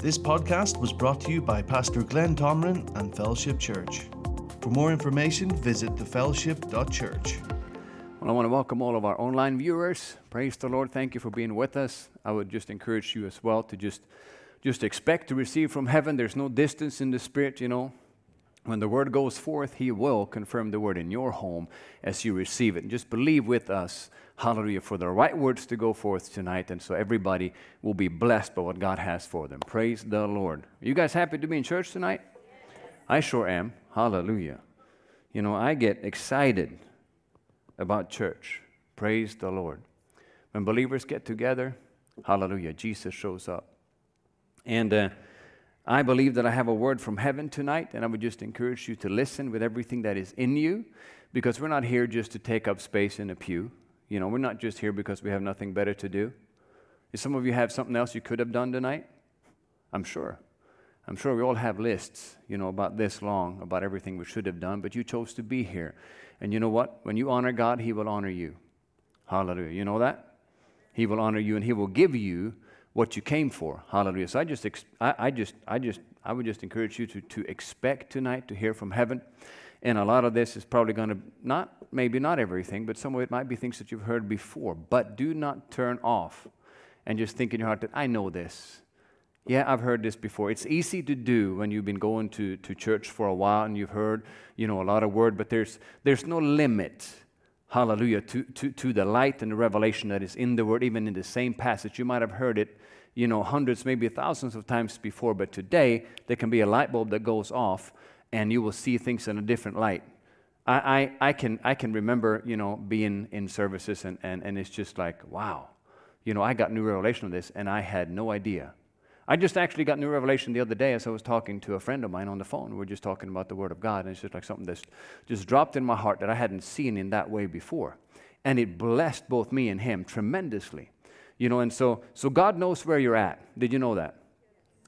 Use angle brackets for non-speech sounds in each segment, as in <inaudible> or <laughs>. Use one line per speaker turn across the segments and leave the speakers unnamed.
This podcast was brought to you by Pastor Glenn Tomrin and Fellowship Church. For more information, visit thefellowship.church.
Well, I want to welcome all of our online viewers. Praise the Lord. Thank you for being with us. I would just encourage you as well to just just expect to receive from heaven. There's no distance in the spirit, you know. When the word goes forth, he will confirm the word in your home as you receive it. And just believe with us, hallelujah, for the right words to go forth tonight. And so everybody will be blessed by what God has for them. Praise the Lord. Are you guys happy to be in church tonight? I sure am. Hallelujah. You know, I get excited about church. Praise the Lord. When believers get together, hallelujah, Jesus shows up. And uh, I believe that I have a word from heaven tonight, and I would just encourage you to listen with everything that is in you, because we're not here just to take up space in a pew. You know, we're not just here because we have nothing better to do. If some of you have something else you could have done tonight, I'm sure. I'm sure we all have lists, you know, about this long, about everything we should have done, but you chose to be here. And you know what? When you honor God, He will honor you. Hallelujah. You know that? He will honor you and He will give you what you came for. Hallelujah. So I just, I, I, just, I just, I would just encourage you to, to expect tonight to hear from heaven. And a lot of this is probably going to not, maybe not everything, but some of it might be things that you've heard before. But do not turn off and just think in your heart that I know this. Yeah, I've heard this before. It's easy to do when you've been going to, to church for a while and you've heard, you know, a lot of word, but there's, there's no limit hallelujah, to, to, to the light and the revelation that is in the Word, even in the same passage. You might have heard it, you know, hundreds, maybe thousands of times before, but today there can be a light bulb that goes off and you will see things in a different light. I, I, I, can, I can remember, you know, being in services and, and, and it's just like, wow, you know, I got new revelation of this and I had no idea. I just actually got new revelation the other day as I was talking to a friend of mine on the phone. We were just talking about the Word of God, and it's just like something that's just dropped in my heart that I hadn't seen in that way before. And it blessed both me and him tremendously. You know, and so, so God knows where you're at. Did you know that?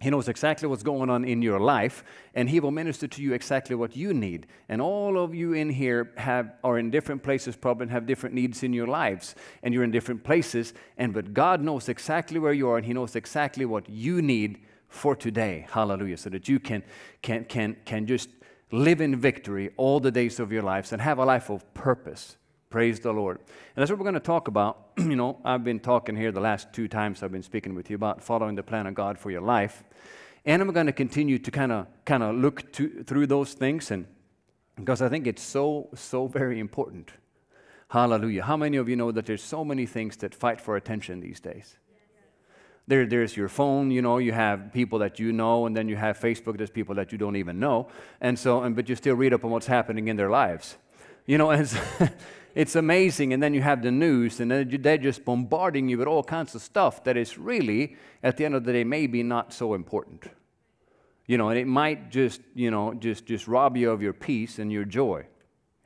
He knows exactly what's going on in your life, and He will minister to you exactly what you need. And all of you in here have, are in different places, probably and have different needs in your lives, and you're in different places. And but God knows exactly where you are, and He knows exactly what you need for today. Hallelujah! So that you can can can can just live in victory all the days of your lives and have a life of purpose. Praise the Lord. And that's what we're going to talk about. <clears throat> you know, I've been talking here the last two times I've been speaking with you about following the plan of God for your life. And I'm going to continue to kind of kind of look to, through those things and because I think it's so so very important. Hallelujah. How many of you know that there's so many things that fight for attention these days? There, there's your phone, you know, you have people that you know, and then you have Facebook, there's people that you don't even know. And so, and, but you still read up on what's happening in their lives. You know, <laughs> and it's amazing. And then you have the news, and they're just bombarding you with all kinds of stuff that is really, at the end of the day, maybe not so important. You know, and it might just, you know, just, just rob you of your peace and your joy.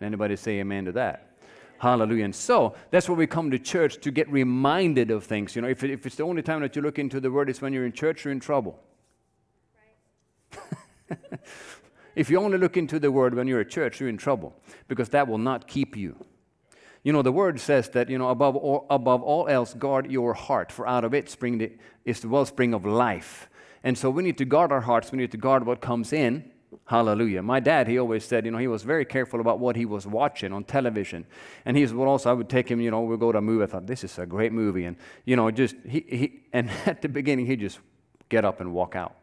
Anybody say amen to that? Hallelujah. And so that's why we come to church to get reminded of things. You know, if, if it's the only time that you look into the Word is when you're in church, you're in trouble. Right. <laughs> if you only look into the Word when you're at church, you're in trouble because that will not keep you. You know, the word says that, you know, above all, above all else, guard your heart, for out of it spring the, is the wellspring of life. And so we need to guard our hearts. We need to guard what comes in. Hallelujah. My dad, he always said, you know, he was very careful about what he was watching on television. And he's well, also, I would take him, you know, we'll go to a movie. I thought, this is a great movie. And, you know, just, he, he and <laughs> at the beginning, he'd just get up and walk out.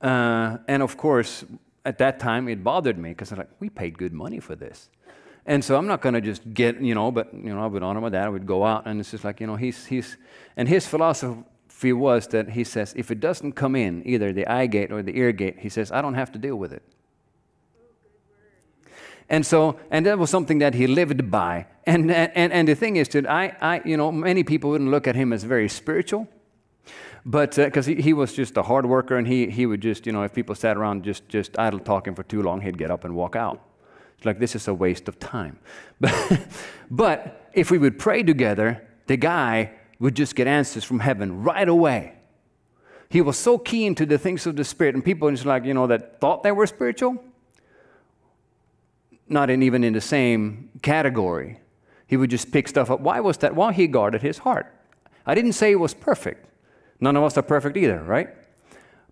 Uh, and of course, at that time, it bothered me because I'm like, we paid good money for this. And so I'm not going to just get, you know, but, you know, I would honor my dad. I would go out, and it's just like, you know, he's, he's, and his philosophy was that he says, if it doesn't come in, either the eye gate or the ear gate, he says, I don't have to deal with it. And so, and that was something that he lived by. And, and, and the thing is that I, I, you know, many people wouldn't look at him as very spiritual, but because uh, he, he was just a hard worker and he, he would just, you know, if people sat around just, just idle talking for too long, he'd get up and walk out. Like, this is a waste of time. <laughs> But, if we would pray together, the guy would just get answers from heaven right away. He was so keen to the things of the Spirit, and people just like, you know, that thought they were spiritual, not in, even in the same category. He would just pick stuff up. Why was that? Well, he guarded his heart. I didn't say he was perfect. None of us are perfect either, right?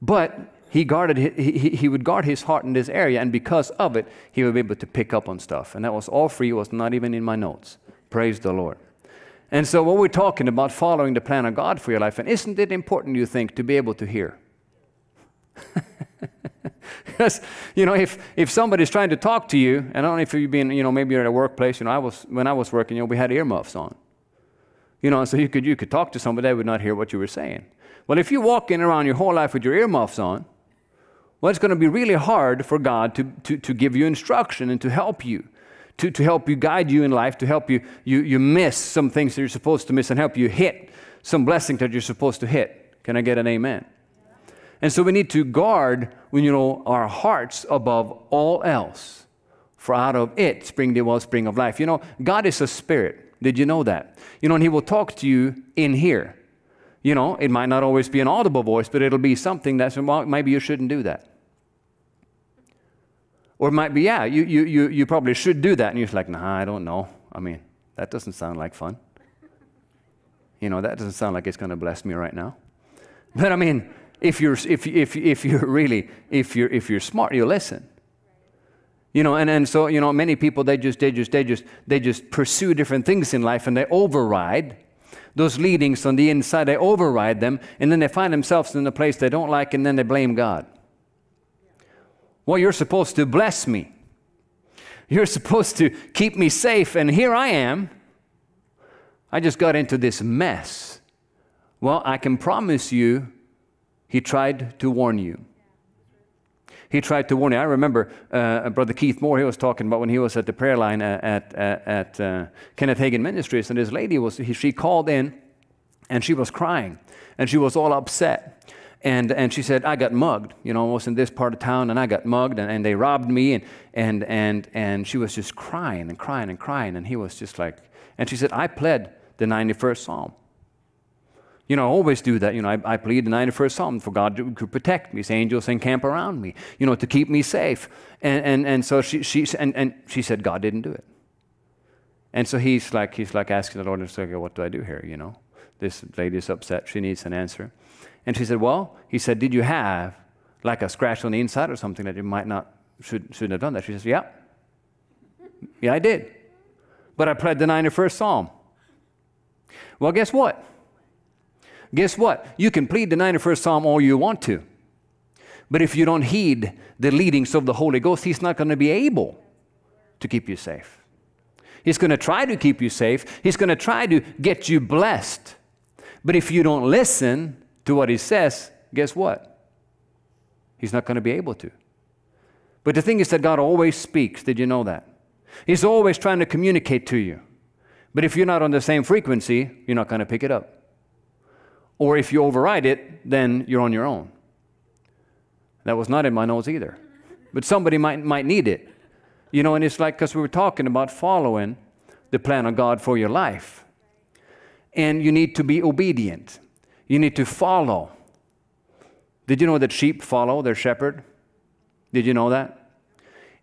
But he guarded he, he, would guard his heart in this area and because of it he would be able to pick up on stuff. And that was all free it was not even in my notes. Praise the lord. And so what we're talking about following the plan of god for your life and isn't it important you think to be able to hear? <laughs> Because you know if if somebody's trying to talk to you and i don't know if you've been you know maybe you're at a workplace you know i was when i was working you know we had earmuffs on. You know so you could you could talk to somebody they would not hear what you were saying. Well if you're walking around your whole life with your earmuffs on well, it's going to be really hard for God to, to, to give you instruction and to help you, to, to help you guide you in life, to help you, you, you miss some things that you're supposed to miss and help you hit some blessings that you're supposed to hit. Can I get an amen? And so we need to guard, you know, our hearts above all else. For out of it spring the wellspring of life. You know, God is a spirit. Did you know that? You know, and He will talk to you in here. You know, it might not always be an audible voice, but it'll be something that's well, maybe you shouldn't do that. Or it might be, yeah, you, you, you, you probably should do that. And you're like, nah, I don't know. I mean, that doesn't sound like fun. You know, that doesn't sound like it's going to bless me right now. But I mean, if you're, if, if, if you're really, if you're, if you're smart, you listen. You know, and, and so, you know, many people, they just, they just, they just, they just pursue different things in life and they override those leadings on the inside. They override them and then they find themselves in a place they don't like and then they blame God. Well, you're supposed to bless me. You're supposed to keep me safe, and here I am. I just got into this mess. Well, I can promise you, he tried to warn you. He tried to warn you. I remember uh, Brother Keith Moore, he was talking about when he was at the prayer line at, at, at uh, Kenneth Hagin Ministries, and this lady was, he, she called in and she was crying and she was all upset. And, and she said, I got mugged, you know, was in this part of town and I got mugged and, and they robbed me. And, and, and, and she was just crying and crying and crying. And he was just like, and she said, I pled the 91st Psalm. You know, I always do that. You know, I, I plead the 91st Psalm for God to, to protect me. His angels encamp around me, you know, to keep me safe. And, and, and so she, she, and, and she said, God didn't do it. And so he's like, he's like asking the Lord, okay, what do I do here, you know? This lady's upset. She needs an answer. And she said, Well, he said, Did you have like a scratch on the inside or something that you might not, should, shouldn't have done that? She says, Yeah. Yeah, I did. But I pled the 91st Psalm. Well, guess what? Guess what? You can plead the 91st Psalm all you want to. But if you don't heed the leadings of the Holy Ghost, He's not going to be able to keep you safe. He's going to try to keep you safe. He's going to try to get you blessed. But if you don't listen, to what he says, guess what? He's not going to be able to. But the thing is that God always speaks. Did you know that? He's always trying to communicate to you. But if you're not on the same frequency, you're not going to pick it up. Or if you override it, then you're on your own. That was not in my notes either. But somebody might, might need it. You know, and it's like because we were talking about following the plan of God for your life. And you need to be obedient. You need to follow. Did you know that sheep follow their shepherd? Did you know that?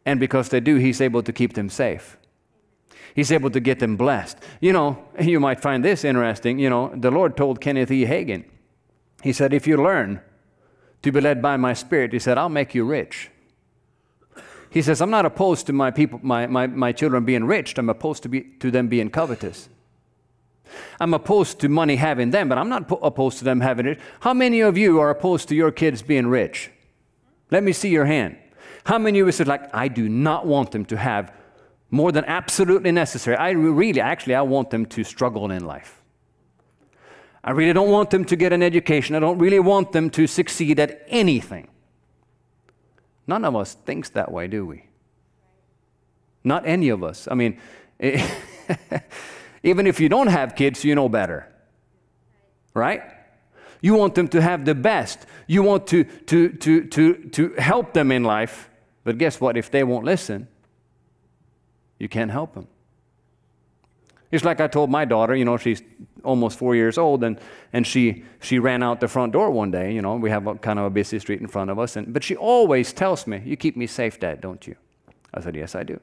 And because they do, he's able to keep them safe. He's able to get them blessed. You know, <laughs> you might find this interesting. You know, the Lord told Kenneth E. Hagin, He said, If you learn to be led by my spirit, He said, I'll make you rich. He says, I'm not opposed to my people, my, my, my children being rich. I'm opposed to, be, to them being covetous. I'm opposed to money having them, but I'm not po- opposed to them having it. How many of you are opposed to your kids being rich? Let me see your hand. How many of you said, like, I do not want them to have more than absolutely necessary? I really, actually, I want them to struggle in life. I really don't want them to get an education. I don't really want them to succeed at anything. None of us thinks that way, do we? Not any of us. I mean, <laughs> Even if you don't have kids, you know better. Right? You want them to have the best. You want to, to, to, to, to help them in life. But guess what? If they won't listen, you can't help them. It's like I told my daughter, you know, she's almost four years old, and, and she, she ran out the front door one day. You know, we have a, kind of a busy street in front of us. And, but she always tells me, You keep me safe, Dad, don't you? I said, Yes, I do.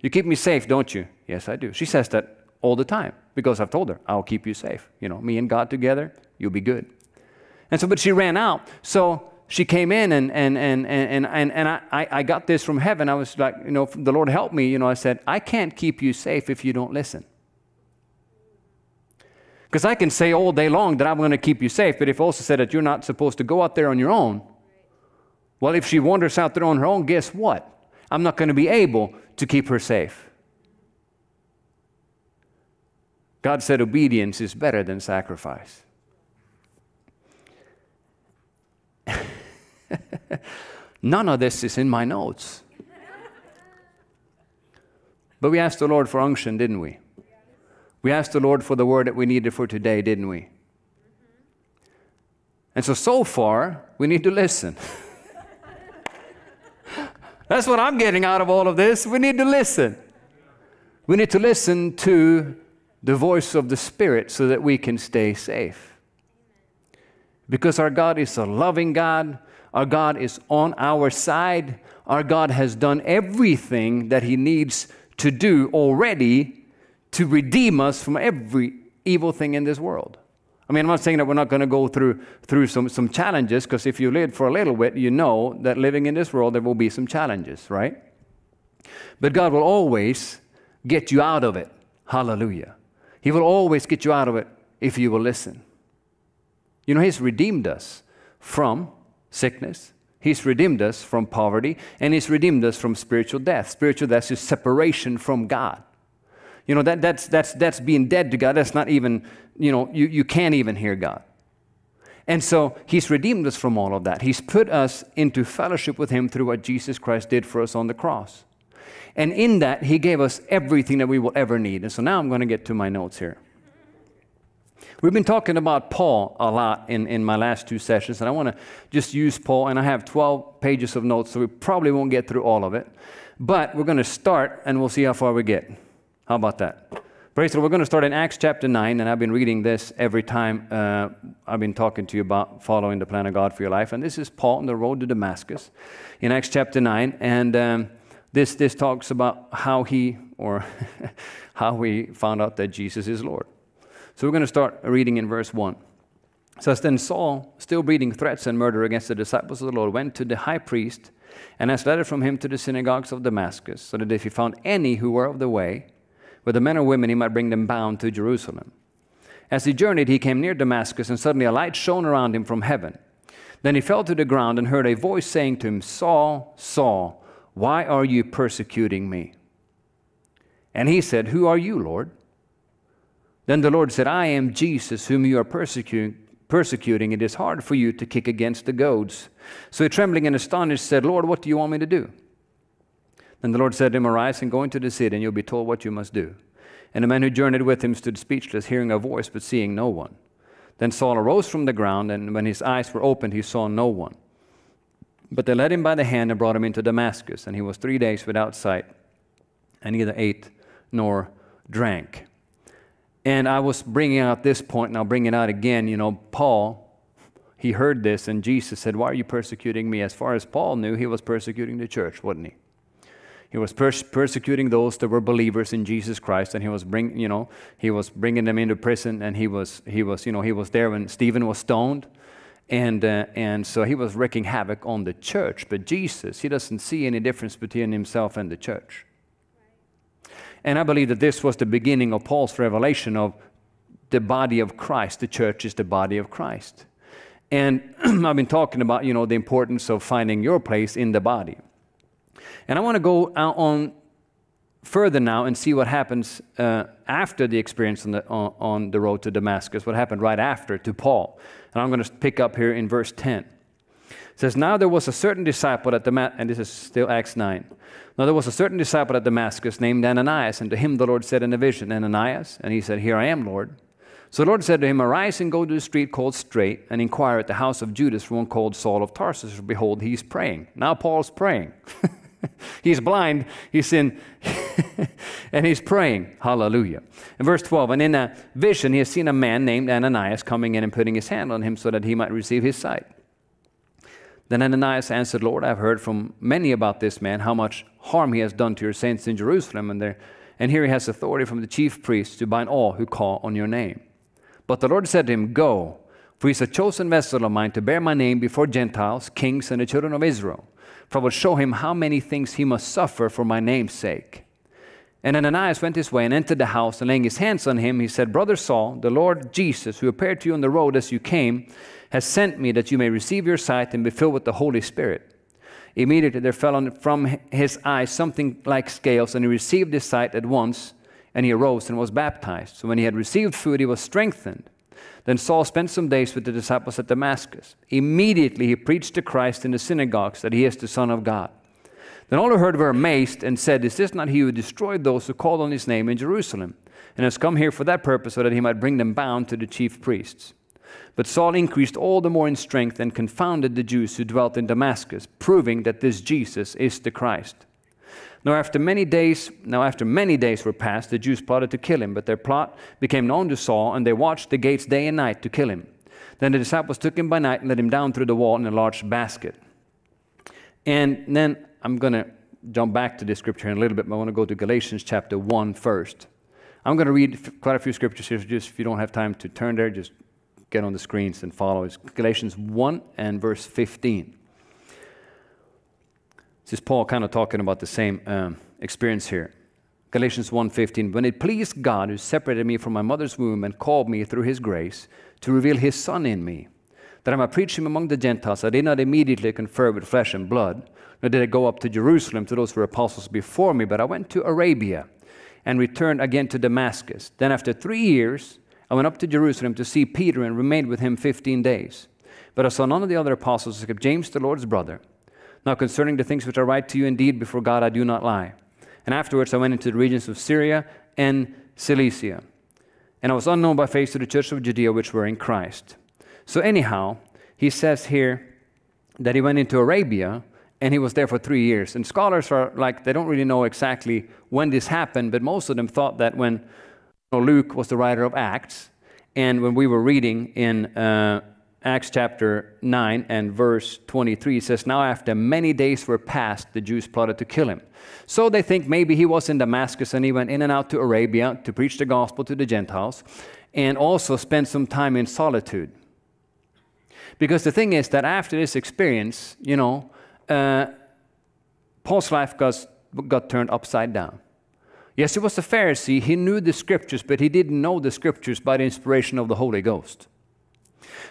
You keep me safe, don't you? Yes, I do. She says that all the time because I've told her, I'll keep you safe. You know, me and God together, you'll be good. And so, but she ran out. So she came in and, and, and, and, and, and I, I got this from heaven. I was like, you know, the Lord help me. You know, I said, I can't keep you safe if you don't listen. Because I can say all day long that I'm going to keep you safe, but if also said that you're not supposed to go out there on your own, well, if she wanders out there on her own, guess what? I'm not going to be able to keep her safe. God said obedience is better than sacrifice. <laughs> None of this is in my notes. But we asked the Lord for unction, didn't we? We asked the Lord for the word that we needed for today, didn't we? And so, so far, we need to listen. <laughs> That's what I'm getting out of all of this. We need to listen. We need to listen to the voice of the Spirit so that we can stay safe. Because our God is a loving God, our God is on our side, our God has done everything that He needs to do already to redeem us from every evil thing in this world. I mean, I'm not saying that we're not going to go through, through some, some challenges, because if you live for a little bit, you know that living in this world, there will be some challenges, right? But God will always get you out of it. Hallelujah. He will always get you out of it if you will listen. You know, He's redeemed us from sickness, He's redeemed us from poverty, and He's redeemed us from spiritual death. Spiritual death is separation from God. You know, that, that's, that's, that's being dead to God. That's not even, you know, you, you can't even hear God. And so he's redeemed us from all of that. He's put us into fellowship with him through what Jesus Christ did for us on the cross. And in that, he gave us everything that we will ever need. And so now I'm going to get to my notes here. We've been talking about Paul a lot in, in my last two sessions, and I want to just use Paul, and I have 12 pages of notes, so we probably won't get through all of it. But we're going to start, and we'll see how far we get. How about that? Praise the Lord. We're going to start in Acts chapter 9, and I've been reading this every time uh, I've been talking to you about following the plan of God for your life. And this is Paul on the road to Damascus in Acts chapter 9. And um, this, this talks about how he, or <laughs> how he found out that Jesus is Lord. So we're going to start reading in verse 1. It says, Then Saul, still breathing threats and murder against the disciples of the Lord, went to the high priest and asked letter from him to the synagogues of Damascus, so that if he found any who were of the way, whether men or women, he might bring them bound to Jerusalem. As he journeyed, he came near Damascus, and suddenly a light shone around him from heaven. Then he fell to the ground and heard a voice saying to him, Saul, Saul, why are you persecuting me? And he said, Who are you, Lord? Then the Lord said, I am Jesus, whom you are persecuting. Persecuting, it is hard for you to kick against the goads. So, he, trembling and astonished, said, Lord, what do you want me to do? Then the Lord said to him, Arise and go into the city, and you'll be told what you must do. And the man who journeyed with him stood speechless, hearing a voice, but seeing no one. Then Saul arose from the ground, and when his eyes were opened, he saw no one. But they led him by the hand and brought him into Damascus, and he was three days without sight, and neither ate nor drank. And I was bringing out this point, and I'll bring it out again. You know, Paul, he heard this, and Jesus said, Why are you persecuting me? As far as Paul knew, he was persecuting the church, wasn't he? He was pers- persecuting those that were believers in Jesus Christ, and he was bring, you know, he was bringing them into prison, and he was, he was, you know, he was there when Stephen was stoned, and uh, and so he was wreaking havoc on the church. But Jesus, he doesn't see any difference between himself and the church. And I believe that this was the beginning of Paul's revelation of the body of Christ. The church is the body of Christ. And <clears throat> I've been talking about, you know, the importance of finding your place in the body. And I want to go on further now and see what happens uh, after the experience on the, on, on the road to Damascus, what happened right after to Paul. And I'm going to pick up here in verse 10. It says, Now there was a certain disciple at Damascus, and this is still Acts 9. Now there was a certain disciple at Damascus named Ananias, and to him the Lord said in a vision, Ananias, and he said, Here I am, Lord. So the Lord said to him, Arise and go to the street called Straight, and inquire at the house of Judas for one called Saul of Tarsus. For behold, he's praying. Now Paul's praying. <laughs> <laughs> he's blind, he's in, <laughs> and he's praying. Hallelujah. In verse 12, and in a vision he has seen a man named Ananias coming in and putting his hand on him so that he might receive his sight. Then Ananias answered, Lord, I've heard from many about this man, how much harm he has done to your saints in Jerusalem, and, there, and here he has authority from the chief priests to bind all who call on your name. But the Lord said to him, Go, For he is a chosen vessel of mine to bear my name before Gentiles, kings, and the children of Israel. For I will show him how many things he must suffer for my name's sake. And Ananias went his way and entered the house, and laying his hands on him, he said, Brother Saul, the Lord Jesus, who appeared to you on the road as you came, has sent me that you may receive your sight and be filled with the Holy Spirit. Immediately there fell from his eyes something like scales, and he received his sight at once, and he arose and was baptized. So when he had received food, he was strengthened. Then Saul spent some days with the disciples at Damascus. Immediately he preached to Christ in the synagogues that he is the Son of God. Then all who heard were amazed and said, Is this not he who destroyed those who called on his name in Jerusalem, and has come here for that purpose, so that he might bring them bound to the chief priests? But Saul increased all the more in strength and confounded the Jews who dwelt in Damascus, proving that this Jesus is the Christ. Now after many days, now after many days were passed, the Jews plotted to kill him, but their plot became known to Saul, and they watched the gates day and night to kill him. Then the disciples took him by night and let him down through the wall in a large basket. And then I'm going to jump back to this scripture in a little bit, but I want to go to Galatians chapter 1 first. I'm going to read quite a few scriptures here, just if you don't have time to turn there, just get on the screens and follow. It's Galatians 1 and verse 15. This is Paul kind of talking about the same um, experience here. Galatians 1:15 When it pleased God who separated me from my mother's womb and called me through his grace to reveal his son in me that I might preach him among the Gentiles I did not immediately confer with flesh and blood nor did I go up to Jerusalem to those who were apostles before me but I went to Arabia and returned again to Damascus then after 3 years I went up to Jerusalem to see Peter and remained with him 15 days. But I saw none of the other apostles except James, the Lord's brother. Now, concerning the things which I write to you, indeed, before God I do not lie. And afterwards I went into the regions of Syria and Cilicia. And I was unknown by face to the church of Judea which were in Christ. So, anyhow, he says here that he went into Arabia and he was there for three years. And scholars are like, they don't really know exactly when this happened, but most of them thought that when Luke was the writer of Acts, and when we were reading in uh, Acts chapter 9 and verse 23, it says, Now after many days were passed, the Jews plotted to kill him. So they think maybe he was in Damascus and he went in and out to Arabia to preach the gospel to the Gentiles and also spent some time in solitude. Because the thing is that after this experience, you know, uh, Paul's life got, got turned upside down. Yes, he was a Pharisee. He knew the scriptures, but he didn't know the scriptures by the inspiration of the Holy Ghost.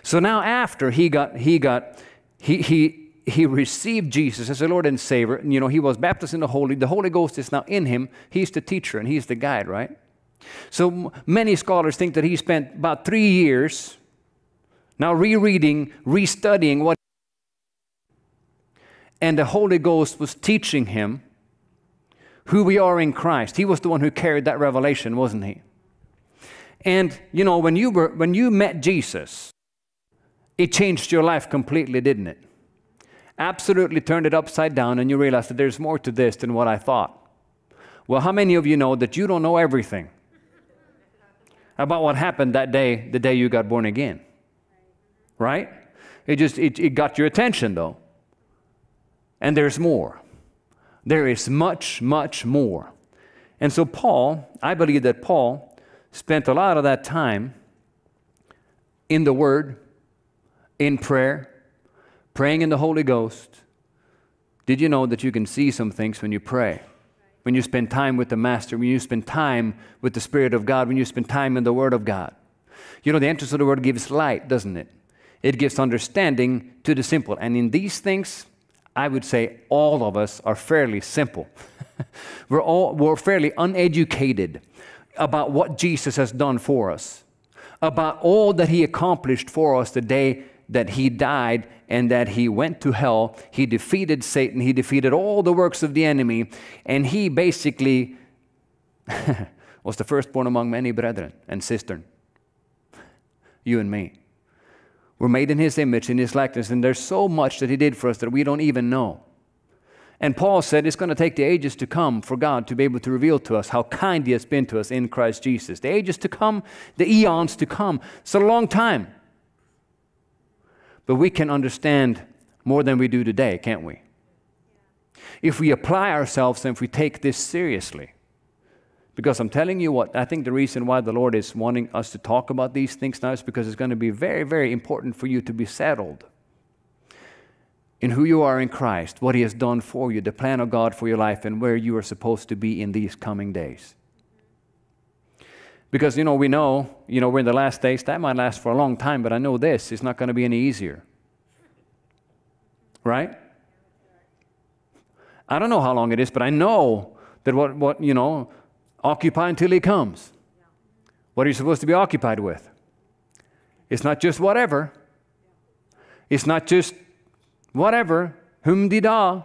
So now, after he got, he got, he, he, he received Jesus as a Lord and Savior, and, you know, he was baptized in the Holy, the Holy Ghost is now in him. He's the teacher and he's the guide, right? So many scholars think that he spent about three years now rereading, restudying what, and the Holy Ghost was teaching him who we are in Christ. He was the one who carried that revelation, wasn't he? And you know, when you were when you met Jesus, it changed your life completely, didn't it? Absolutely turned it upside down and you realized that there's more to this than what I thought. Well, how many of you know that you don't know everything about what happened that day, the day you got born again? Right? It just it, it got your attention though. And there's more. There is much, much more. And so, Paul, I believe that Paul spent a lot of that time in the Word, in prayer, praying in the Holy Ghost. Did you know that you can see some things when you pray? When you spend time with the Master, when you spend time with the Spirit of God, when you spend time in the Word of God. You know, the entrance of the Word gives light, doesn't it? It gives understanding to the simple. And in these things, I would say all of us are fairly simple. <laughs> we're, all, we're fairly uneducated about what Jesus has done for us, about all that He accomplished for us the day that He died and that He went to hell. He defeated Satan, He defeated all the works of the enemy, and He basically <laughs> was the firstborn among many brethren and sisters. You and me. We're made in His image, in His likeness, and there's so much that He did for us that we don't even know. And Paul said it's going to take the ages to come for God to be able to reveal to us how kind He has been to us in Christ Jesus. The ages to come, the eons to come. It's a long time. But we can understand more than we do today, can't we? If we apply ourselves and if we take this seriously, Because I'm telling you what, I think the reason why the Lord is wanting us to talk about these things now is because it's going to be very, very important for you to be settled in who you are in Christ, what He has done for you, the plan of God for your life, and where you are supposed to be in these coming days. Because, you know, we know, you know, we're in the last days. That might last for a long time, but I know this, it's not going to be any easier. Right? I don't know how long it is, but I know that what, what you know, occupy until he comes. What are you supposed to be occupied with? It's not just whatever. It's not just whatever, whom di da.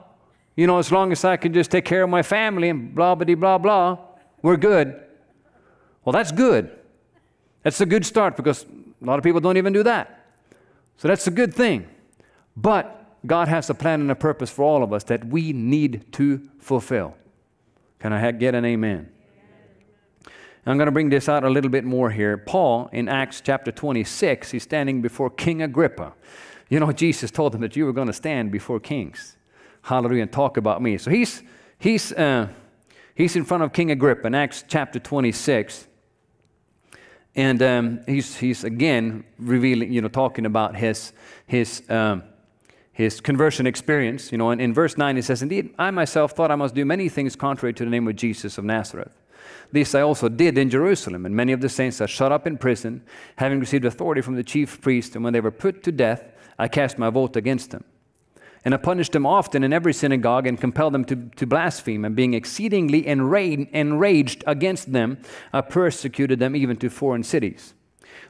You know, as long as I can just take care of my family and blah blah blah blah, we're good. Well, that's good. That's a good start because a lot of people don't even do that. So that's a good thing. But God has a plan and a purpose for all of us that we need to fulfill. Can I get an amen? I'm going to bring this out a little bit more here. Paul, in Acts chapter 26, he's standing before King Agrippa. You know, Jesus told him that you were going to stand before kings. Hallelujah, and talk about me. So he's, he's, uh, he's in front of King Agrippa in Acts chapter 26. And um, he's, he's again revealing, you know, talking about his, his, um, his conversion experience. You know, and in verse 9 he says, Indeed, I myself thought I must do many things contrary to the name of Jesus of Nazareth. This I also did in Jerusalem, and many of the saints are shut up in prison, having received authority from the chief priest, and when they were put to death, I cast my vote against them. And I punished them often in every synagogue and compelled them to, to blaspheme. And being exceedingly enraged, enraged against them, I persecuted them even to foreign cities.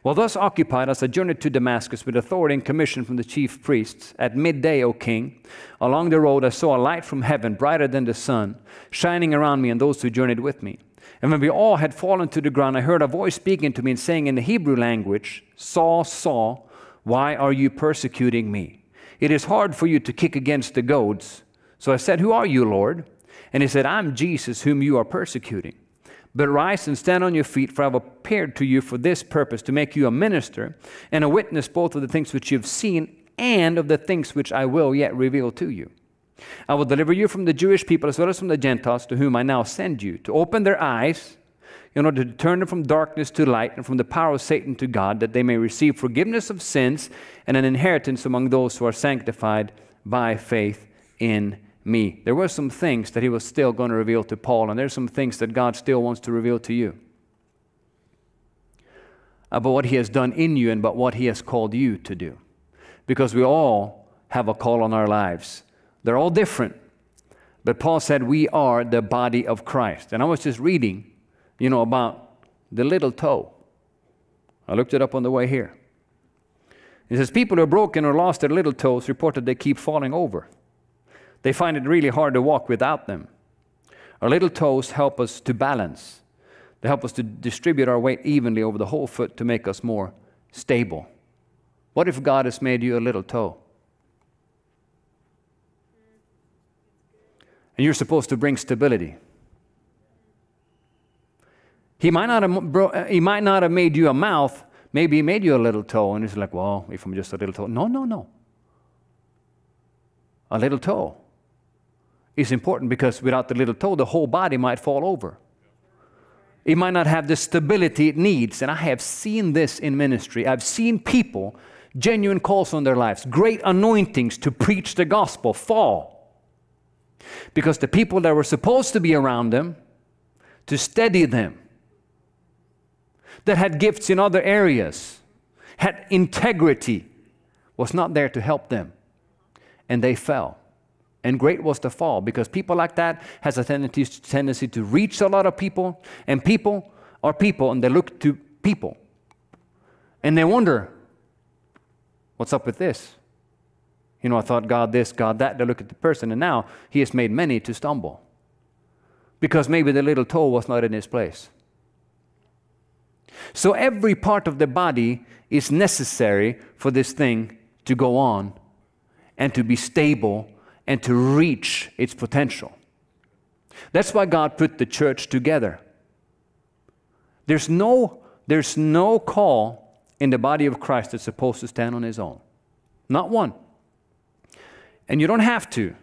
While thus occupied, I journeyed to Damascus with authority and commission from the chief priests, at midday, O king, along the road I saw a light from heaven, brighter than the sun, shining around me and those who journeyed with me. And when we all had fallen to the ground, I heard a voice speaking to me and saying in the Hebrew language, Saul, Saul, why are you persecuting me? It is hard for you to kick against the goads. So I said, Who are you, Lord? And he said, I'm Jesus, whom you are persecuting. But rise and stand on your feet, for I have appeared to you for this purpose, to make you a minister and a witness both of the things which you have seen and of the things which I will yet reveal to you. I will deliver you from the Jewish people as well as from the Gentiles, to whom I now send you, to open their eyes in order to turn them from darkness to light and from the power of Satan to God, that they may receive forgiveness of sins and an inheritance among those who are sanctified by faith in me. There were some things that he was still going to reveal to Paul, and there's some things that God still wants to reveal to you about what he has done in you and about what he has called you to do. Because we all have a call on our lives. They're all different. But Paul said we are the body of Christ. And I was just reading you know, about the little toe. I looked it up on the way here. It says people who are broken or lost their little toes report that they keep falling over. They find it really hard to walk without them. Our little toes help us to balance. They help us to distribute our weight evenly over the whole foot to make us more stable. What if God has made you a little toe? And you're supposed to bring stability. He might not have, bro, uh, he might not have made you a mouth, maybe he made you a little toe. And he's like, well, if I'm just a little toe. No, no, no. A little toe is important because without the little toe, the whole body might fall over. It might not have the stability it needs. And I have seen this in ministry. I've seen people, genuine calls on their lives, great anointings to preach the gospel fall. Because the people that were supposed to be around them, to steady them, that had gifts in other areas, had integrity, was not there to help them. And they fell. And great was the fall because people like that has a tendency, tendency to reach a lot of people, and people are people, and they look to people. And they wonder, what's up with this? You know, I thought God this, God that. They look at the person, and now He has made many to stumble because maybe the little toe was not in His place. So every part of the body is necessary for this thing to go on and to be stable and to reach its potential. That's why God put the church together. There's no, there's no call in the body of Christ that's supposed to stand on his own. Not one. And you don't have to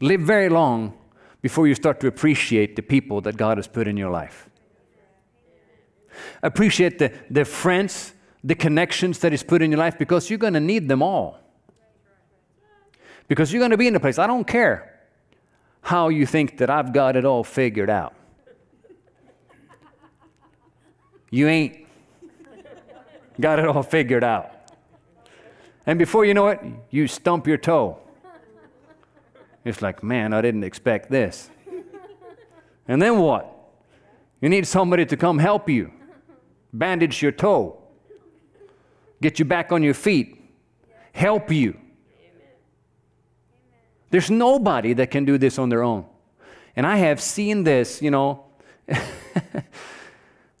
live very long before you start to appreciate the people that God has put in your life. Appreciate the, the friends, the connections that He's put in your life because you're going to need them all. Because you're going to be in a place, I don't care how you think that I've got it all figured out. You ain't got it all figured out. And before you know it, you stump your toe. It's like, man, I didn't expect this. And then what? You need somebody to come help you, bandage your toe, get you back on your feet, help you. There's nobody that can do this on their own. And I have seen this, you know. <laughs>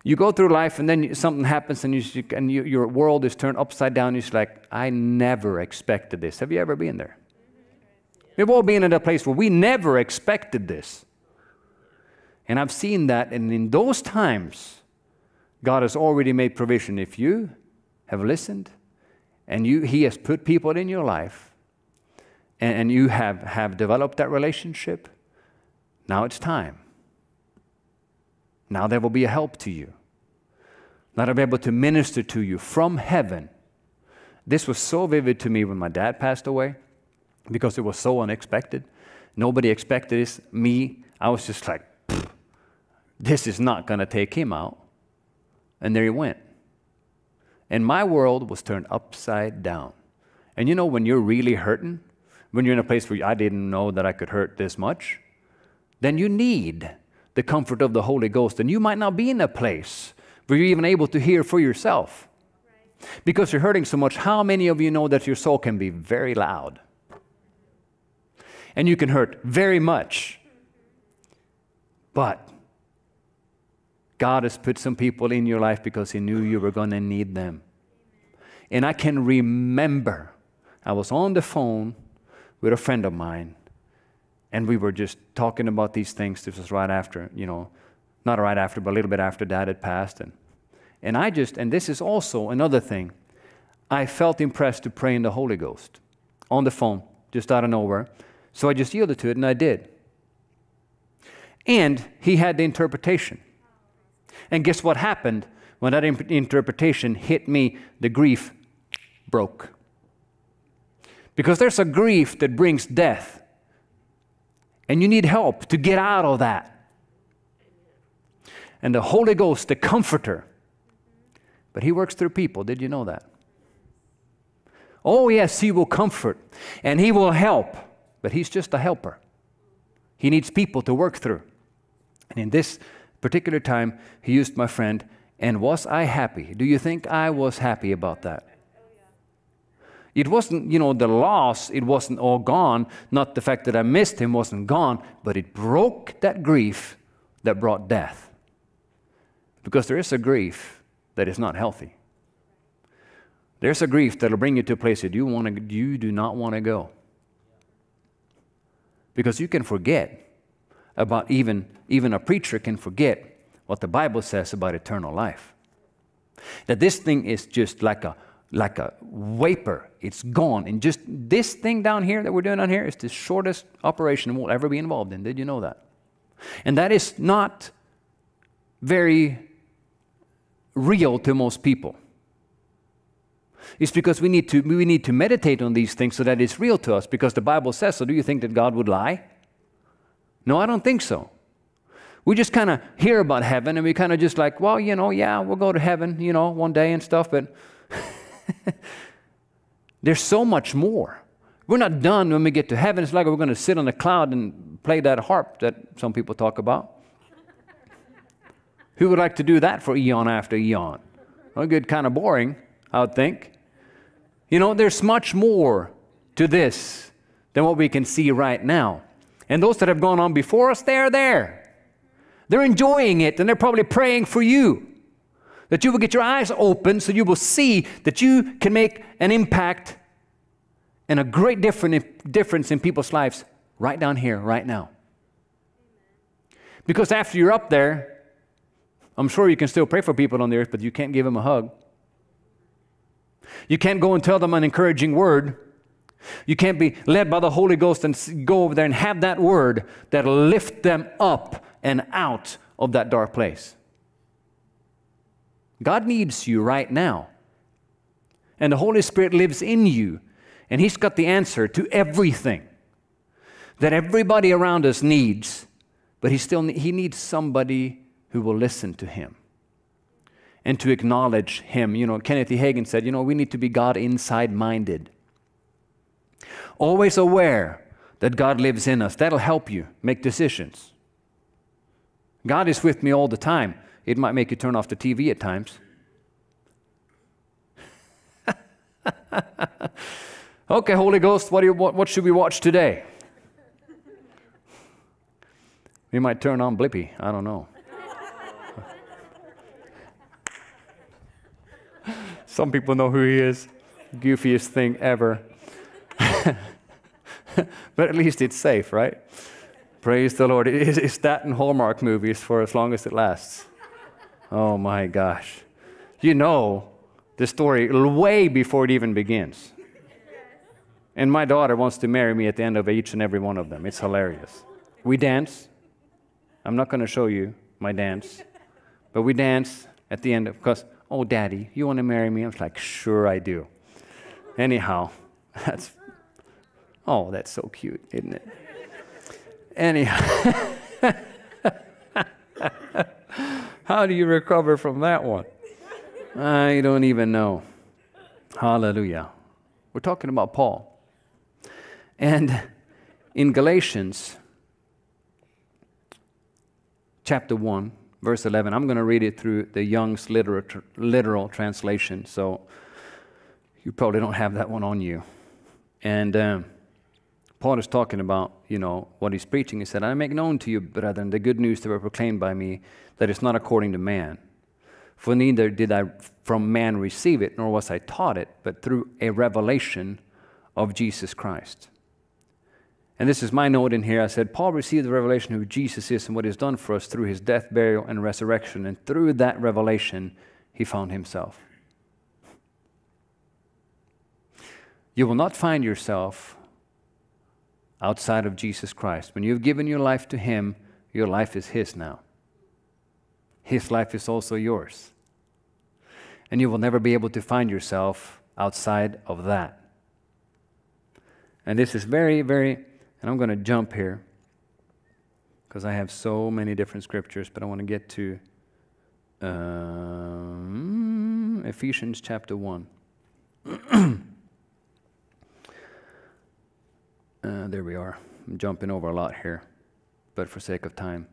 you go through life and then something happens and, you, and you, your world is turned upside down. You're like, I never expected this. Have you ever been there? We've all been in a place where we never expected this. And I've seen that, and in those times, God has already made provision. If you have listened and you, He has put people in your life and, and you have, have developed that relationship, now it's time. Now there will be a help to you. Now I'll be able to minister to you from heaven. This was so vivid to me when my dad passed away because it was so unexpected. Nobody expected this. Me, I was just like, this is not going to take him out. And there he went. And my world was turned upside down. And you know, when you're really hurting, when you're in a place where I didn't know that I could hurt this much, then you need the comfort of the Holy Ghost. And you might not be in a place where you're even able to hear for yourself. Because you're hurting so much, how many of you know that your soul can be very loud? And you can hurt very much. But God has put some people in your life because He knew you were going to need them. And I can remember I was on the phone with a friend of mine, and we were just talking about these things. This was right after, you know, not right after, but a little bit after dad had passed. And, and I just, and this is also another thing, I felt impressed to pray in the Holy Ghost on the phone, just out of nowhere. So I just yielded to it, and I did. And he had the interpretation. And guess what happened when that interpretation hit me? The grief broke. Because there's a grief that brings death. And you need help to get out of that. And the Holy Ghost, the Comforter, but He works through people. Did you know that? Oh, yes, He will comfort and He will help, but He's just a helper. He needs people to work through. And in this particular time, he used my friend, and was I happy? Do you think I was happy about that? It wasn't, you know, the loss, it wasn't all gone. Not the fact that I missed him wasn't gone, but it broke that grief that brought death. Because there is a grief that is not healthy. There's a grief that'll bring you to a place that you, want to, you do not want to go. Because you can forget about even, even a preacher can forget what the Bible says about eternal life. That this thing is just like a like a vapor. It's gone. And just this thing down here that we're doing down here is the shortest operation we'll ever be involved in. Did you know that? And that is not very real to most people. It's because we need to we need to meditate on these things so that it's real to us because the Bible says so. Do you think that God would lie? No, I don't think so. We just kind of hear about heaven and we kind of just like, well, you know, yeah, we'll go to heaven, you know, one day and stuff, but <laughs> there's so much more. We're not done when we get to heaven. It's like we're going to sit on a cloud and play that harp that some people talk about. Who would like to do that for eon after eon? Well, good, kind of boring, I would think. You know, there's much more to this than what we can see right now. And those that have gone on before us, they're there. They're enjoying it and they're probably praying for you. That you will get your eyes open so you will see that you can make an impact and a great difference in people's lives right down here, right now. Because after you're up there, I'm sure you can still pray for people on the earth, but you can't give them a hug. You can't go and tell them an encouraging word you can't be led by the Holy Ghost and go over there and have that word that'll lift them up and out of that dark place. God needs you right now. And the Holy Spirit lives in you, and He's got the answer to everything that everybody around us needs, but He still he needs somebody who will listen to Him and to acknowledge Him. You know, Kenneth E. Hagin said, you know, we need to be God inside minded. Always aware that God lives in us. That'll help you make decisions. God is with me all the time. It might make you turn off the TV at times. <laughs> okay, Holy Ghost, what, you, what, what, should we watch today? We might turn on Blippi. I don't know. Some people know who he is. Goofiest thing ever. <laughs> but at least it's safe, right? Praise the Lord. It's that in Hallmark movies for as long as it lasts. Oh my gosh. You know the story way before it even begins. And my daughter wants to marry me at the end of each and every one of them. It's hilarious. We dance. I'm not going to show you my dance, but we dance at the end of, because, oh, daddy, you want to marry me? I was like, sure, I do. Anyhow, <laughs> that's, oh, that's so cute, isn't it? Anyhow. <laughs> How do you recover from that one? I don't even know. Hallelujah. We're talking about Paul. And in Galatians chapter 1, verse 11, I'm going to read it through the Young's literal, translation, so you probably don't have that one on you. And um, Paul is talking about, you know, what he's preaching. He said, I make known to you, brethren, the good news that were proclaimed by me that it's not according to man. For neither did I from man receive it, nor was I taught it, but through a revelation of Jesus Christ. And this is my note in here. I said, Paul received the revelation of who Jesus is and what he's done for us through his death, burial, and resurrection. And through that revelation, he found himself. You will not find yourself outside of Jesus Christ. When you've given your life to him, your life is his now. His life is also yours. And you will never be able to find yourself outside of that. And this is very, very, and I'm going to jump here because I have so many different scriptures, but I want to get to um, Ephesians chapter 1. <clears throat> uh, there we are. I'm jumping over a lot here, but for sake of time.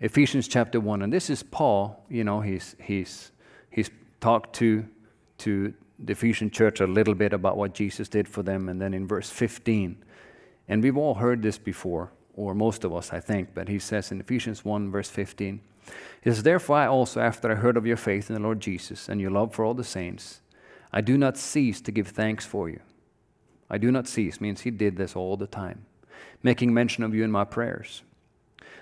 Ephesians chapter 1. And this is Paul, you know, he's, he's, he's talked to, to the Ephesian church a little bit about what Jesus did for them. And then in verse 15, and we've all heard this before, or most of us, I think, but he says in Ephesians 1, verse 15, He says, Therefore I also, after I heard of your faith in the Lord Jesus and your love for all the saints, I do not cease to give thanks for you. I do not cease means he did this all the time, making mention of you in my prayers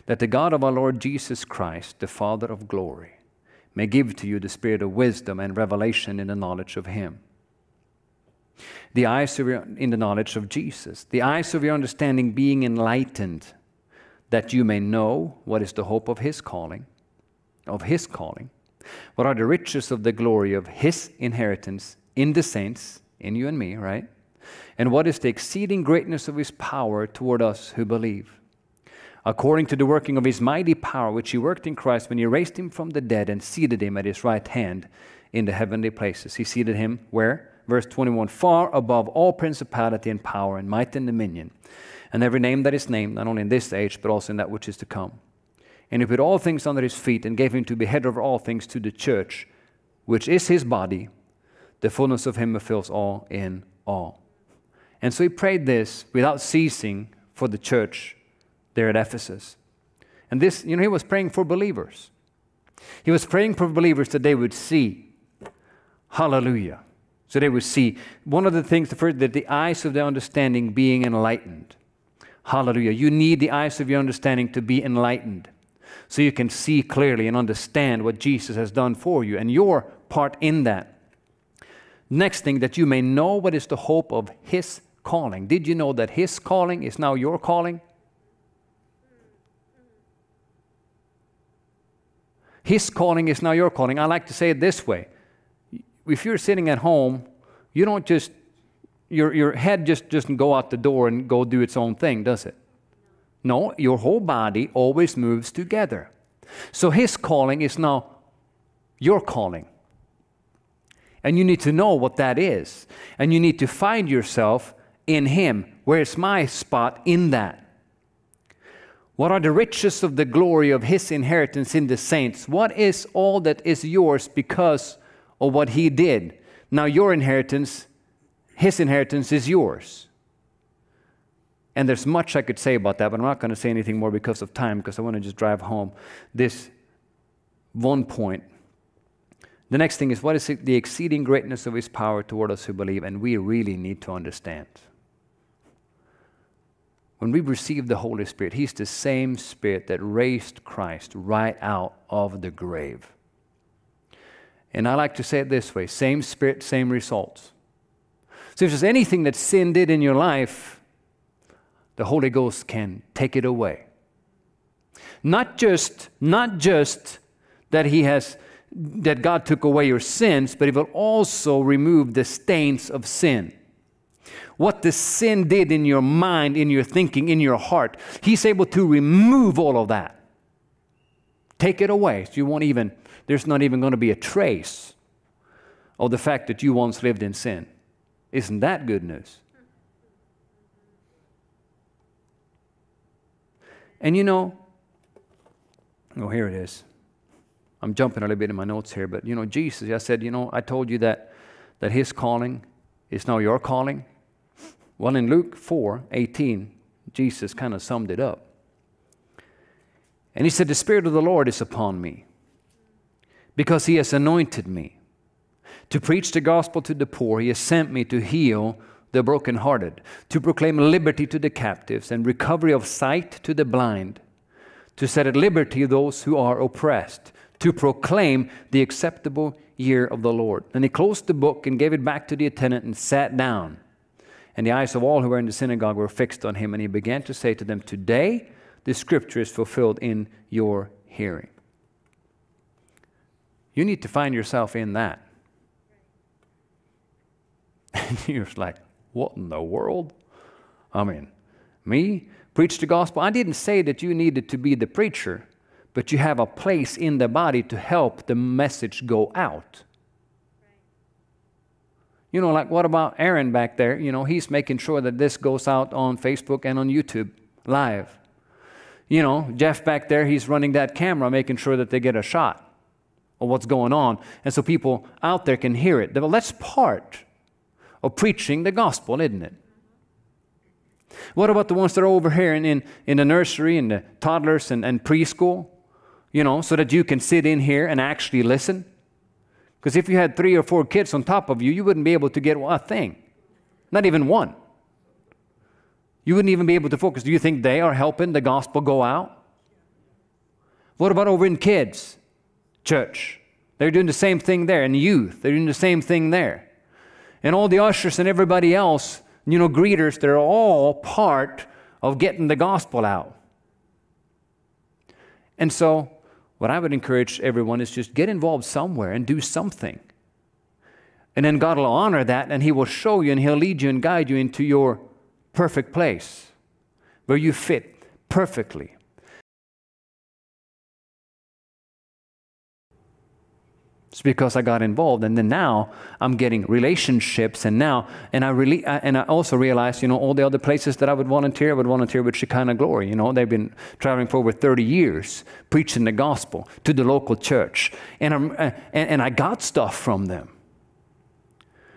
that the God of our Lord Jesus Christ, the Father of glory, may give to you the spirit of wisdom and revelation in the knowledge of Him. The eyes of your, in the knowledge of Jesus, the eyes of your understanding being enlightened, that you may know what is the hope of His calling, of His calling, what are the riches of the glory of His inheritance in the saints, in you and me, right? And what is the exceeding greatness of His power toward us who believe? according to the working of his mighty power, which he worked in Christ when he raised him from the dead and seated him at his right hand in the heavenly places. He seated him where? Verse 21 far above all principality and power and might and dominion, and every name that is named, not only in this age, but also in that which is to come. And he put all things under his feet and gave him to be head over all things to the church, which is his body, the fullness of him who fills all in all. And so he prayed this without ceasing for the church there at Ephesus. And this, you know, he was praying for believers. He was praying for believers that they would see. Hallelujah. So they would see. One of the things, the first, that the eyes of their understanding being enlightened. Hallelujah. You need the eyes of your understanding to be enlightened so you can see clearly and understand what Jesus has done for you and your part in that. Next thing, that you may know what is the hope of His calling. Did you know that His calling is now your calling? His calling is now your calling. I like to say it this way if you're sitting at home, you don't just, your, your head just doesn't go out the door and go do its own thing, does it? No, your whole body always moves together. So His calling is now your calling. And you need to know what that is. And you need to find yourself in Him. Where's my spot in that? What are the riches of the glory of his inheritance in the saints? What is all that is yours because of what he did? Now, your inheritance, his inheritance is yours. And there's much I could say about that, but I'm not going to say anything more because of time, because I want to just drive home this one point. The next thing is what is the exceeding greatness of his power toward us who believe? And we really need to understand. When we receive the Holy Spirit, He's the same Spirit that raised Christ right out of the grave. And I like to say it this way same Spirit, same results. So if there's anything that sin did in your life, the Holy Ghost can take it away. Not just, not just that He has that God took away your sins, but He will also remove the stains of sin what the sin did in your mind, in your thinking, in your heart. He's able to remove all of that. Take it away. So you won't even, there's not even going to be a trace of the fact that you once lived in sin. Isn't that good news? And you know, oh, here it is. I'm jumping a little bit in my notes here, but you know, Jesus, I said, you know, I told you that, that his calling is now your calling. Well, in Luke 4 18, Jesus kind of summed it up. And he said, The Spirit of the Lord is upon me because he has anointed me to preach the gospel to the poor. He has sent me to heal the brokenhearted, to proclaim liberty to the captives and recovery of sight to the blind, to set at liberty those who are oppressed, to proclaim the acceptable year of the Lord. And he closed the book and gave it back to the attendant and sat down. And the eyes of all who were in the synagogue were fixed on him, and he began to say to them, Today the scripture is fulfilled in your hearing. You need to find yourself in that. <laughs> And you're like, What in the world? I mean, me? Preach the gospel? I didn't say that you needed to be the preacher, but you have a place in the body to help the message go out. You know, like what about Aaron back there? You know, he's making sure that this goes out on Facebook and on YouTube live. You know, Jeff back there, he's running that camera, making sure that they get a shot of what's going on. And so people out there can hear it. Well, that's part of preaching the gospel, isn't it? What about the ones that are over here in, in, in the nursery and the toddlers and, and preschool? You know, so that you can sit in here and actually listen? Because if you had three or four kids on top of you, you wouldn't be able to get a thing, not even one. You wouldn't even be able to focus. Do you think they are helping the gospel go out? What about over in kids' church? They're doing the same thing there. And youth, they're doing the same thing there. And all the ushers and everybody else, you know, greeters, they're all part of getting the gospel out. And so what I would encourage everyone is just get involved somewhere and do something. And then God will honor that and He will show you and He'll lead you and guide you into your perfect place where you fit perfectly. It's because I got involved, and then now I'm getting relationships, and now, and I really, and I also realized, you know, all the other places that I would volunteer, I would volunteer with Shekinah Glory. You know, they've been traveling for over 30 years, preaching the gospel to the local church, and I'm, uh, and, and I got stuff from them.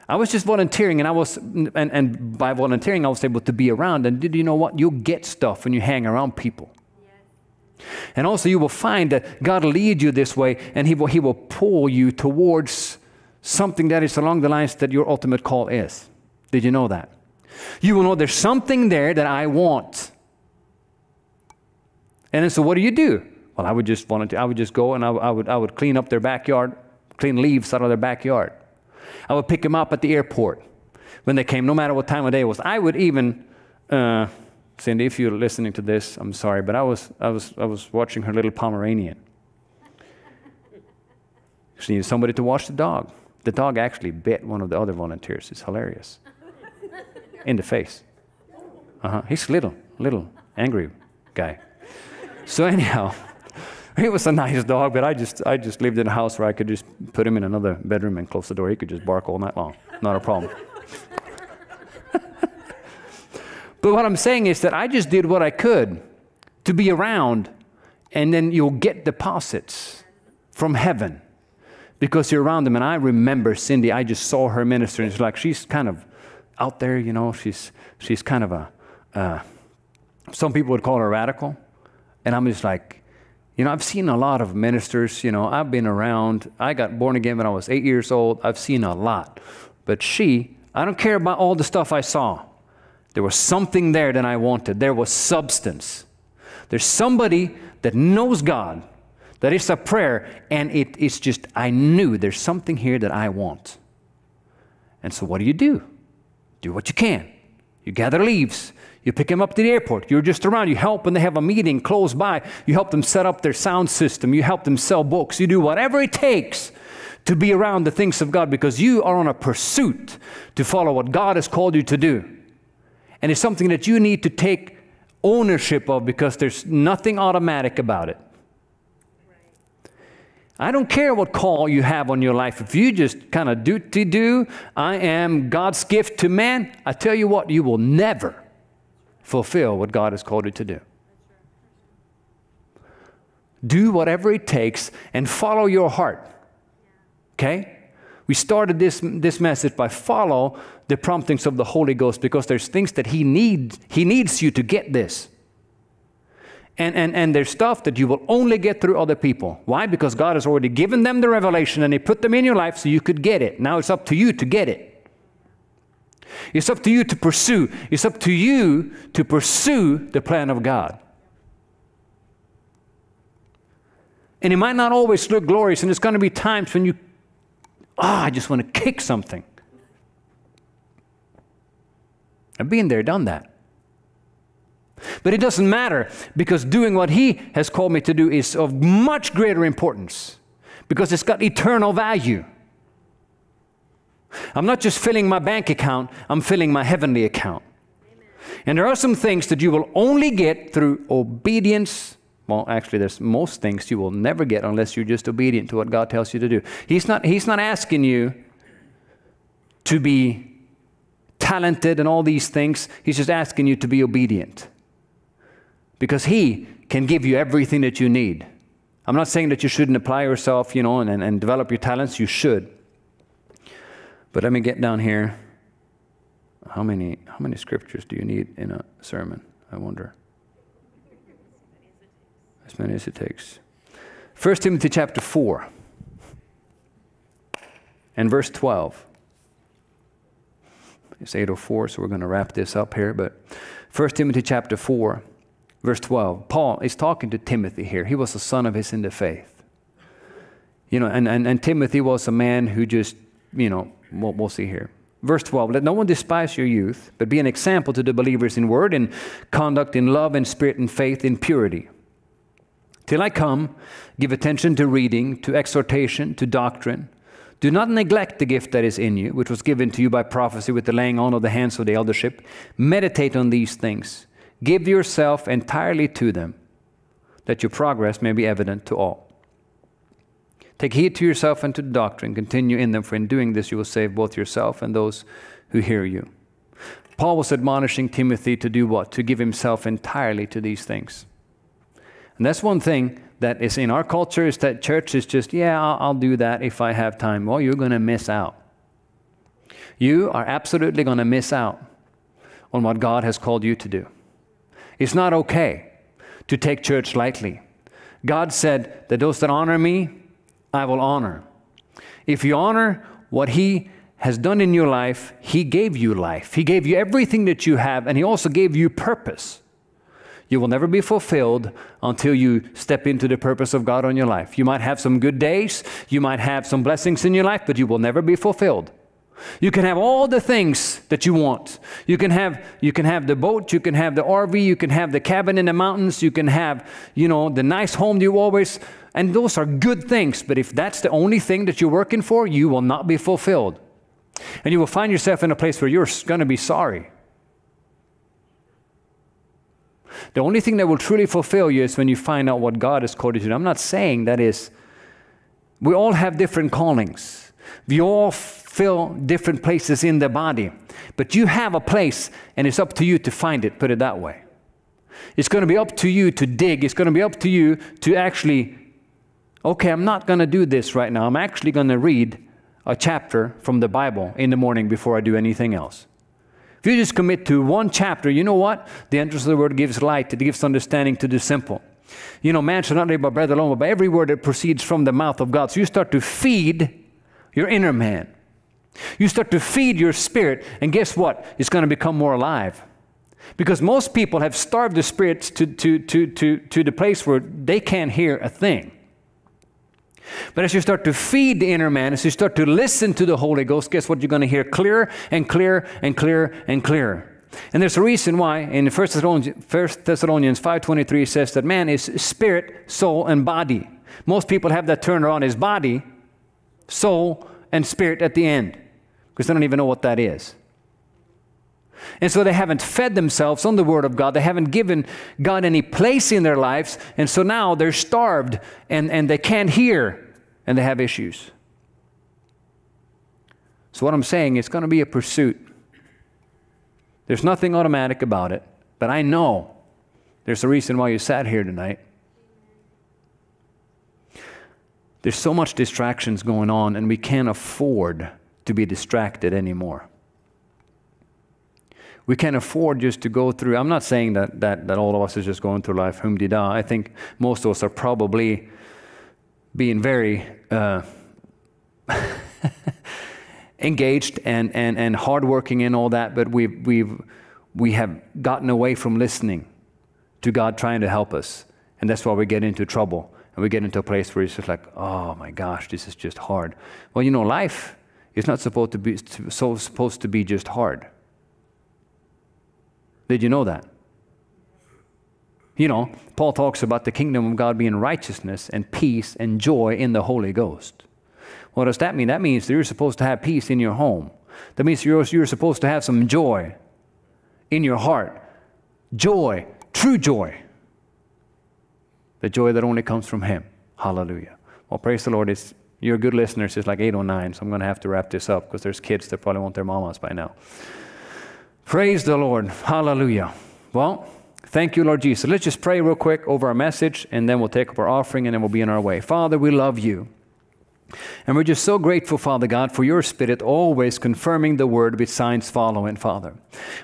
I was just volunteering, and I was, and, and by volunteering, I was able to be around. And did you know what? You get stuff when you hang around people. And also, you will find that God will lead you this way and He will, he will pull you towards something that is along the lines that your ultimate call is. Did you know that? You will know there's something there that I want. And then, so what do you do? Well, I would just volunteer. I would just go and I, I, would, I would clean up their backyard, clean leaves out of their backyard. I would pick them up at the airport when they came, no matter what time of day it was. I would even. Uh, Cindy, if you're listening to this, I'm sorry, but I was, I was, I was watching her little Pomeranian. She needed somebody to watch the dog. The dog actually bit one of the other volunteers. It's hilarious. In the face. Uh-huh. He's little, little, angry guy. So anyhow, <laughs> he was a nice dog, but I just I just lived in a house where I could just put him in another bedroom and close the door. He could just bark all night long. Not a problem. But what I'm saying is that I just did what I could to be around, and then you'll get deposits from heaven because you're around them. And I remember Cindy, I just saw her minister, and it's like she's kind of out there, you know, she's, she's kind of a, uh, some people would call her radical. And I'm just like, you know, I've seen a lot of ministers, you know, I've been around. I got born again when I was eight years old. I've seen a lot. But she, I don't care about all the stuff I saw. There was something there that I wanted. There was substance. There's somebody that knows God, that is a prayer, and it is just, I knew there's something here that I want. And so, what do you do? Do what you can. You gather leaves. You pick them up to the airport. You're just around. You help when they have a meeting close by. You help them set up their sound system. You help them sell books. You do whatever it takes to be around the things of God because you are on a pursuit to follow what God has called you to do. And it's something that you need to take ownership of because there's nothing automatic about it. I don't care what call you have on your life. If you just kind of do to do, I am God's gift to man, I tell you what, you will never fulfill what God has called you to do. Do whatever it takes and follow your heart. Okay? We started this, this message by follow the promptings of the Holy Ghost because there's things that He needs. He needs you to get this. And, and, and there's stuff that you will only get through other people. Why? Because God has already given them the revelation and He put them in your life so you could get it. Now it's up to you to get it. It's up to you to pursue. It's up to you to pursue the plan of God. And it might not always look glorious, and there's going to be times when you, ah, oh, I just want to kick something. I've been there, done that. But it doesn't matter because doing what He has called me to do is of much greater importance because it's got eternal value. I'm not just filling my bank account, I'm filling my heavenly account. Amen. And there are some things that you will only get through obedience. Well, actually, there's most things you will never get unless you're just obedient to what God tells you to do. He's not, he's not asking you to be talented and all these things, He's just asking you to be obedient because He can give you everything that you need. I'm not saying that you shouldn't apply yourself, you know, and, and, develop your talents. You should. But let me get down here. How many, how many scriptures do you need in a sermon? I wonder. As many as it takes. 1 Timothy chapter 4 and verse 12. It's 804, so we're going to wrap this up here. But 1 Timothy chapter 4 Verse 12, Paul is talking to Timothy here. He was a son of his in the faith. You know, and, and, and Timothy was a man who just, you know, we'll, we'll see here. Verse 12, let no one despise your youth, but be an example to the believers in word, in conduct, in love, in spirit, in faith, in purity. Till I come, give attention to reading, to exhortation, to doctrine. Do not neglect the gift that is in you, which was given to you by prophecy with the laying on of the hands of the eldership. Meditate on these things Give yourself entirely to them, that your progress may be evident to all. Take heed to yourself and to the doctrine. Continue in them, for in doing this you will save both yourself and those who hear you. Paul was admonishing Timothy to do what? To give himself entirely to these things. And that's one thing that is in our culture is that church is just, yeah, I'll, I'll do that if I have time. Well, you're going to miss out. You are absolutely going to miss out on what God has called you to do. It's not okay to take church lightly. God said that those that honor me, I will honor. If you honor what He has done in your life, He gave you life. He gave you everything that you have, and He also gave you purpose. You will never be fulfilled until you step into the purpose of God on your life. You might have some good days, you might have some blessings in your life, but you will never be fulfilled You can have all the things that you want. You can have you can have the boat, you can have the RV, you can have the cabin in the mountains, you can have, you know, the nice home you always and those are good things, but if that's the only thing that you're working for, you will not be fulfilled. And you will find yourself in a place where you're going to be sorry. The only thing that will truly fulfill you is when you find out what God has called you to. I'm not saying that is, we all have different callings. We all fill different places in the body. But you have a place, and it's up to you to find it, put it that way. It's going to be up to you to dig. It's going to be up to you to actually, okay, I'm not going to do this right now. I'm actually going to read a chapter from the Bible in the morning before I do anything else. If you just commit to one chapter, you know what? The entrance of the word gives light, it gives understanding to the simple. You know, man shall not live by bread alone, but by every word that proceeds from the mouth of God. So you start to feed your inner man. You start to feed your spirit, and guess what? It's going to become more alive. Because most people have starved the spirits to, to, to, to, to the place where they can't hear a thing. But as you start to feed the inner man, as you start to listen to the Holy Ghost, guess what? You're going to hear clearer and clearer and clearer and clearer. And there's a reason why in 1 Thessalonians, 1 Thessalonians 5.23 says that man is spirit, soul, and body. Most people have that turned around as body, soul, and spirit at the end because they don't even know what that is. And so they haven't fed themselves on the Word of God. They haven't given God any place in their lives. And so now they're starved and, and they can't hear and they have issues. So, what I'm saying, it's going to be a pursuit. There's nothing automatic about it, but I know there's a reason why you sat here tonight. There's so much distractions going on, and we can't afford to be distracted anymore. We can't afford just to go through. I'm not saying that, that, that all of us is just going through life hum da. I think most of us are probably being very uh, <laughs> engaged and, and, and hardworking and all that, but we've, we've, we have gotten away from listening to God trying to help us. And that's why we get into trouble. And we get into a place where it's just like, oh my gosh, this is just hard. Well, you know, life is not supposed to be, so supposed to be just hard. Did you know that? You know, Paul talks about the kingdom of God being righteousness and peace and joy in the Holy Ghost. What does that mean? That means that you're supposed to have peace in your home. That means you're, you're supposed to have some joy in your heart. Joy, true joy. The joy that only comes from Him. Hallelujah. Well, praise the Lord. It's, you're good listeners. It's like 809, so I'm going to have to wrap this up because there's kids that probably want their mamas by now. Praise the Lord. Hallelujah. Well, thank you, Lord Jesus. Let's just pray real quick over our message, and then we'll take up our offering, and then we'll be on our way. Father, we love you. And we're just so grateful, Father God, for your Spirit always confirming the word with signs following, Father.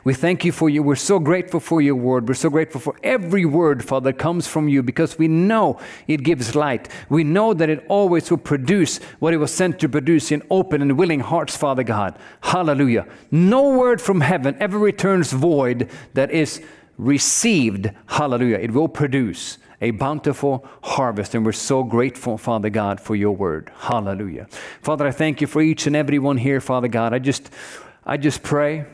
We thank you for you. We're so grateful for your word. We're so grateful for every word, Father, comes from you because we know it gives light. We know that it always will produce what it was sent to produce in open and willing hearts, Father God. Hallelujah. No word from heaven ever returns void that is received. Hallelujah. It will produce a bountiful harvest. And we're so grateful, Father God, for your word. Hallelujah. Father, I thank you for each and every one here, Father God. I just, I just pray,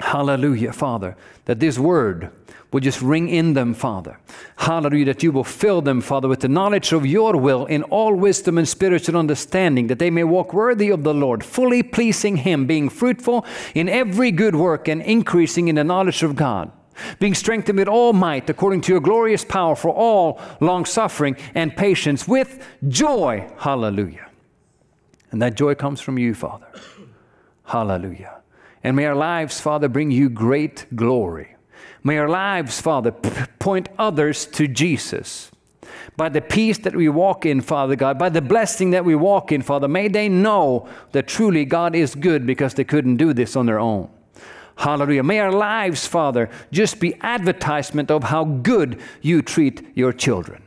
hallelujah, Father, that this word will just ring in them, Father. Hallelujah, that you will fill them, Father, with the knowledge of your will in all wisdom and spiritual understanding, that they may walk worthy of the Lord, fully pleasing Him, being fruitful in every good work and increasing in the knowledge of God being strengthened with all might according to your glorious power for all long suffering and patience with joy. Hallelujah. And that joy comes from you, Father. Hallelujah. And may our lives, Father, bring you great glory. May our lives, Father, point others to Jesus. By the peace that we walk in, Father God, by the blessing that we walk in, Father, may they know that truly God is good because they couldn't do this on their own. Hallelujah. May our lives, Father, just be advertisement of how good you treat your children.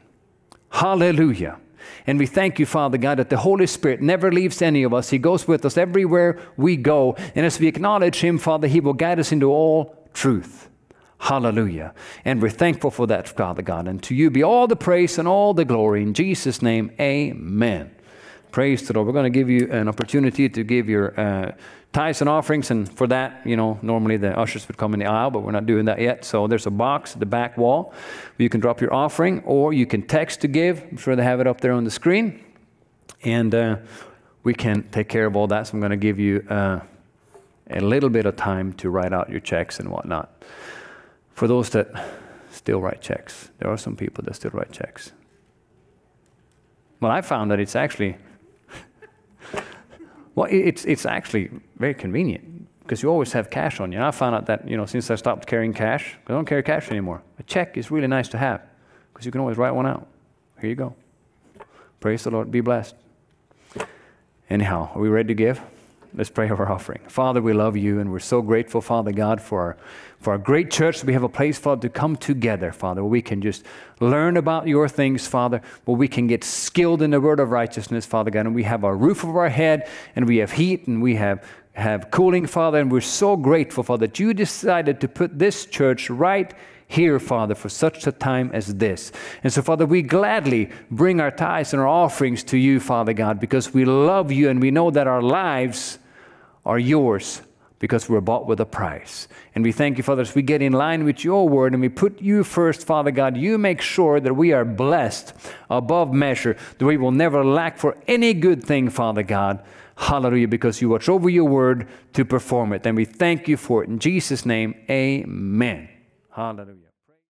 Hallelujah. And we thank you, Father God, that the Holy Spirit never leaves any of us. He goes with us everywhere we go. And as we acknowledge Him, Father, He will guide us into all truth. Hallelujah. And we're thankful for that, Father God. And to you be all the praise and all the glory. In Jesus' name, amen. Praise the Lord. We're going to give you an opportunity to give your uh, tithes and offerings. And for that, you know, normally the ushers would come in the aisle, but we're not doing that yet. So there's a box at the back wall where you can drop your offering or you can text to give. I'm sure they have it up there on the screen. And uh, we can take care of all that. So I'm going to give you uh, a little bit of time to write out your checks and whatnot. For those that still write checks, there are some people that still write checks. Well, I found that it's actually well, it's, it's actually very convenient because you always have cash on you. And I found out that, you know, since I stopped carrying cash, I don't carry cash anymore. A check is really nice to have because you can always write one out. Here you go. Praise the Lord. Be blessed. Anyhow, are we ready to give? Let's pray our offering. Father, we love you and we're so grateful, Father God, for our, for our great church. We have a place, Father, to come together, Father, where we can just learn about your things, Father, where we can get skilled in the word of righteousness, Father God, and we have a roof over our head and we have heat and we have, have cooling, Father, and we're so grateful, Father, that you decided to put this church right here, Father, for such a time as this. And so, Father, we gladly bring our tithes and our offerings to you, Father God, because we love you and we know that our lives are yours because we're bought with a price. And we thank you, Father, as we get in line with your word and we put you first, Father God, you make sure that we are blessed above measure, that we will never lack for any good thing, Father God. Hallelujah, because you watch over your word to perform it. And we thank you for it. In Jesus' name, amen. Hallelujah.